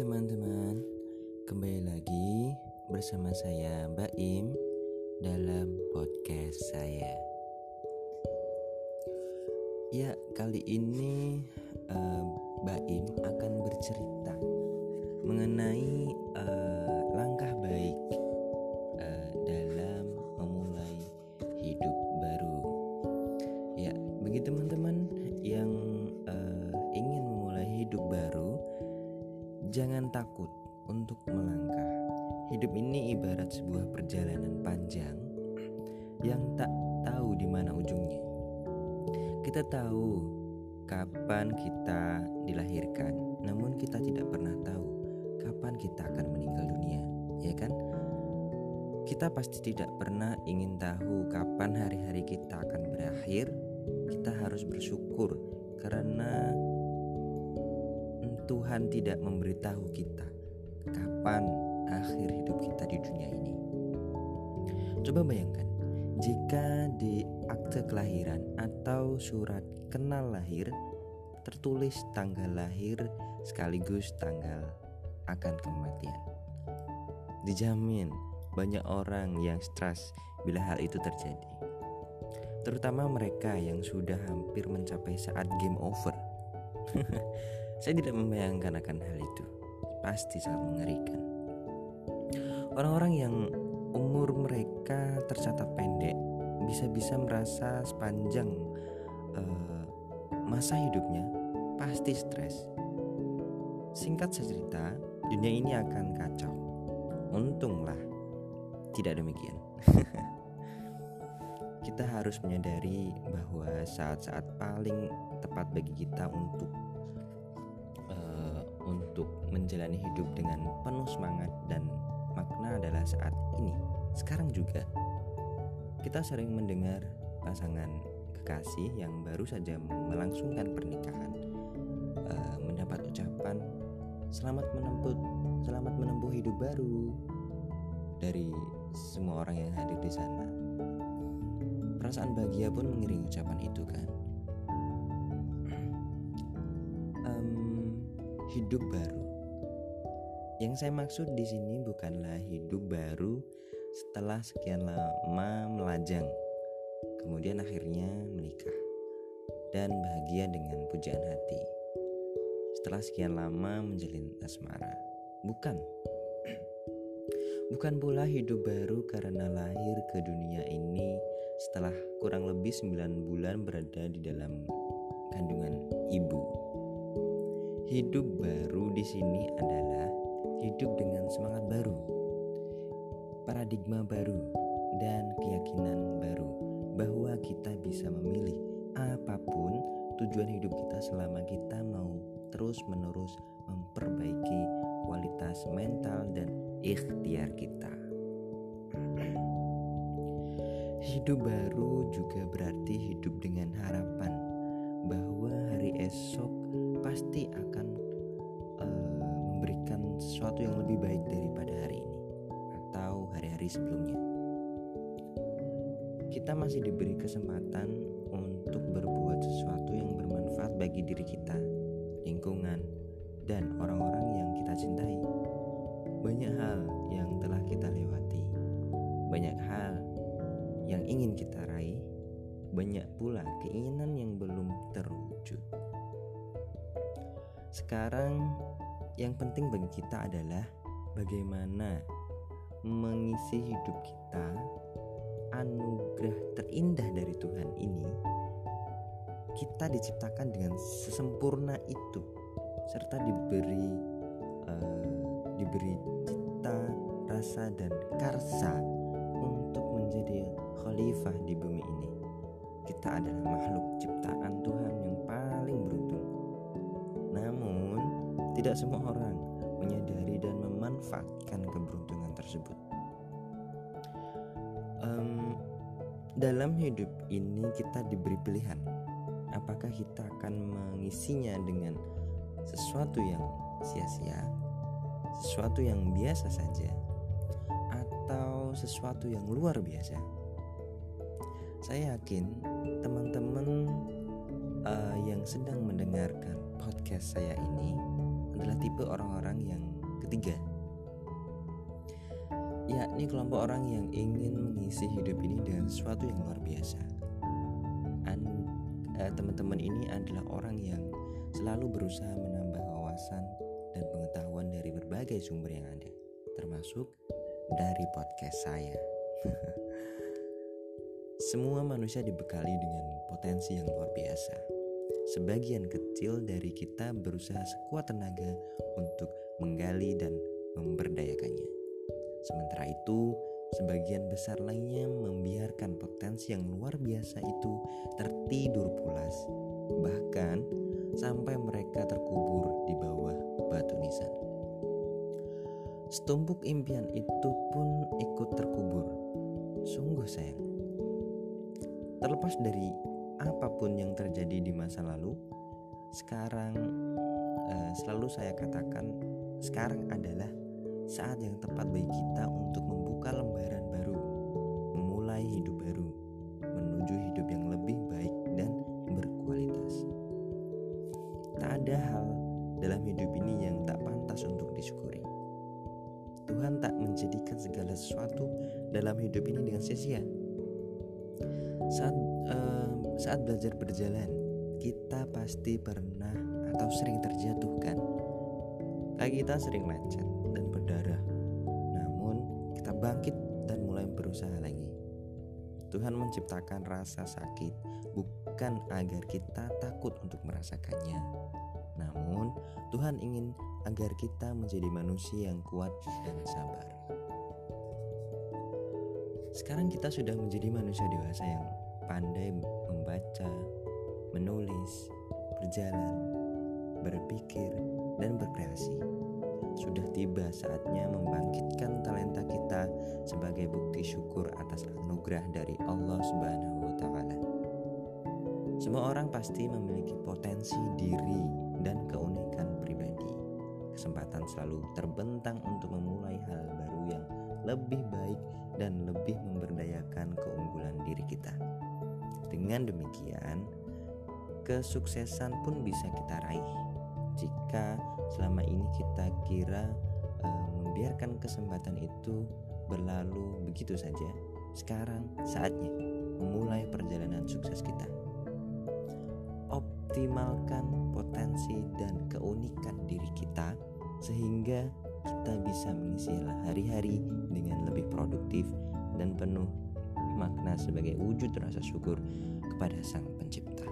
teman-teman, kembali lagi bersama saya Mbak Im dalam podcast saya. Ya, kali ini uh, Mbak Im akan bercerita mengenai uh, langkah baik uh, dalam memulai hidup baru. Ya, bagi teman-teman yang uh, ingin memulai hidup baru, Jangan takut untuk melangkah. Hidup ini ibarat sebuah perjalanan panjang yang tak tahu di mana ujungnya. Kita tahu kapan kita dilahirkan, namun kita tidak pernah tahu kapan kita akan meninggal dunia, ya kan? Kita pasti tidak pernah ingin tahu kapan hari-hari kita akan berakhir. Kita harus bersyukur karena Tuhan tidak memberitahu kita kapan akhir hidup kita di dunia ini. Coba bayangkan, jika di akte kelahiran atau surat kenal lahir tertulis tanggal lahir sekaligus tanggal akan kematian. Dijamin banyak orang yang stres bila hal itu terjadi. Terutama mereka yang sudah hampir mencapai saat game over. Saya tidak membayangkan akan hal itu. Pasti sangat mengerikan. Orang-orang yang umur mereka tercatat pendek bisa-bisa merasa sepanjang uh, masa hidupnya pasti stres. Singkat cerita, dunia ini akan kacau. Untunglah tidak demikian. kita harus menyadari bahwa saat-saat paling tepat bagi kita untuk untuk menjalani hidup dengan penuh semangat dan makna adalah saat ini, sekarang juga. Kita sering mendengar pasangan kekasih yang baru saja melangsungkan pernikahan uh, mendapat ucapan selamat menempuh selamat menempuh hidup baru dari semua orang yang hadir di sana. Perasaan bahagia pun mengiringi ucapan itu kan. Hidup baru. Yang saya maksud di sini bukanlah hidup baru setelah sekian lama melajang, kemudian akhirnya menikah dan bahagia dengan pujaan hati. Setelah sekian lama menjalin asmara, bukan. Bukan pula hidup baru karena lahir ke dunia ini setelah kurang lebih 9 bulan berada di dalam kandungan ibu. Hidup baru di sini adalah hidup dengan semangat baru, paradigma baru, dan keyakinan baru bahwa kita bisa memilih apa pun tujuan hidup kita selama kita mau terus-menerus memperbaiki kualitas mental dan ikhtiar kita. Hidup baru juga berarti hidup dengan harapan bahwa hari esok pasti akan uh, memberikan sesuatu yang lebih baik daripada hari ini atau hari-hari sebelumnya. Kita masih diberi kesempatan untuk berbuat sesuatu yang bermanfaat bagi diri kita, lingkungan, dan orang-orang yang kita cintai. Banyak hal yang telah kita lewati, banyak hal yang ingin kita raih, banyak pula keinginan yang belum terwujud. Sekarang yang penting bagi kita adalah bagaimana mengisi hidup kita anugerah terindah dari Tuhan ini kita diciptakan dengan sesempurna itu serta diberi uh, diberi cita rasa dan karsa untuk menjadi khalifah di bumi ini. Kita adalah makhluk tidak semua orang menyadari dan memanfaatkan keberuntungan tersebut. Um, dalam hidup ini kita diberi pilihan, apakah kita akan mengisinya dengan sesuatu yang sia-sia, sesuatu yang biasa saja, atau sesuatu yang luar biasa. Saya yakin teman-teman uh, yang sedang mendengarkan podcast saya ini adalah tipe orang-orang yang ketiga yakni kelompok orang yang ingin mengisi hidup ini dengan sesuatu yang luar biasa. Eh, teman-teman ini adalah orang yang selalu berusaha menambah wawasan dan pengetahuan dari berbagai sumber yang ada, termasuk dari podcast saya. Semua manusia dibekali dengan potensi yang luar biasa. Sebagian kecil dari kita berusaha sekuat tenaga untuk menggali dan memberdayakannya. Sementara itu, sebagian besar lainnya membiarkan potensi yang luar biasa itu tertidur pulas, bahkan sampai mereka terkubur di bawah batu nisan. Setumpuk impian itu pun ikut terkubur. Sungguh sayang. Terlepas dari apa pun yang terjadi di masa lalu, sekarang eh, selalu saya katakan sekarang adalah saat yang tepat bagi kita untuk membuka lembaran baru, memulai hidup baru, menuju hidup yang lebih baik dan berkualitas. Tak ada hal dalam hidup ini yang tak pantas untuk disyukuri. Tuhan tak menjadikan segala sesuatu dalam hidup ini dengan sia-sia. Saat saat belajar berjalan, kita pasti pernah atau sering terjatuhkan. Kaki kita sering lecet, dan berdarah. Namun, kita bangkit dan mulai berusaha lagi. Tuhan menciptakan rasa sakit bukan agar kita takut untuk merasakannya. Namun, Tuhan ingin agar kita menjadi manusia yang kuat dan sabar. Sekarang kita sudah menjadi manusia dewasa yang pandai membaca, menulis, berjalan, berpikir, dan berkreasi sudah tiba saatnya membangkitkan talenta kita sebagai bukti syukur atas anugerah dari Allah Subhanahu wa taala. Semua orang pasti memiliki potensi diri dan keunikan pribadi. Kesempatan selalu terbentang untuk memulai hal baru yang lebih baik dan lebih memberdayakan kita. Dengan demikian, kesuksesan pun bisa kita raih jika selama ini kita kira uh, membiarkan kesempatan itu berlalu begitu saja, sekarang saatnya memulai perjalanan sukses kita. Optimalkan potensi dan keunikan diri kita sehingga kita bisa mengisi hari-hari dengan lebih produktif dan penuh makna sebagai wujud rasa syukur kepada Sang Pencipta.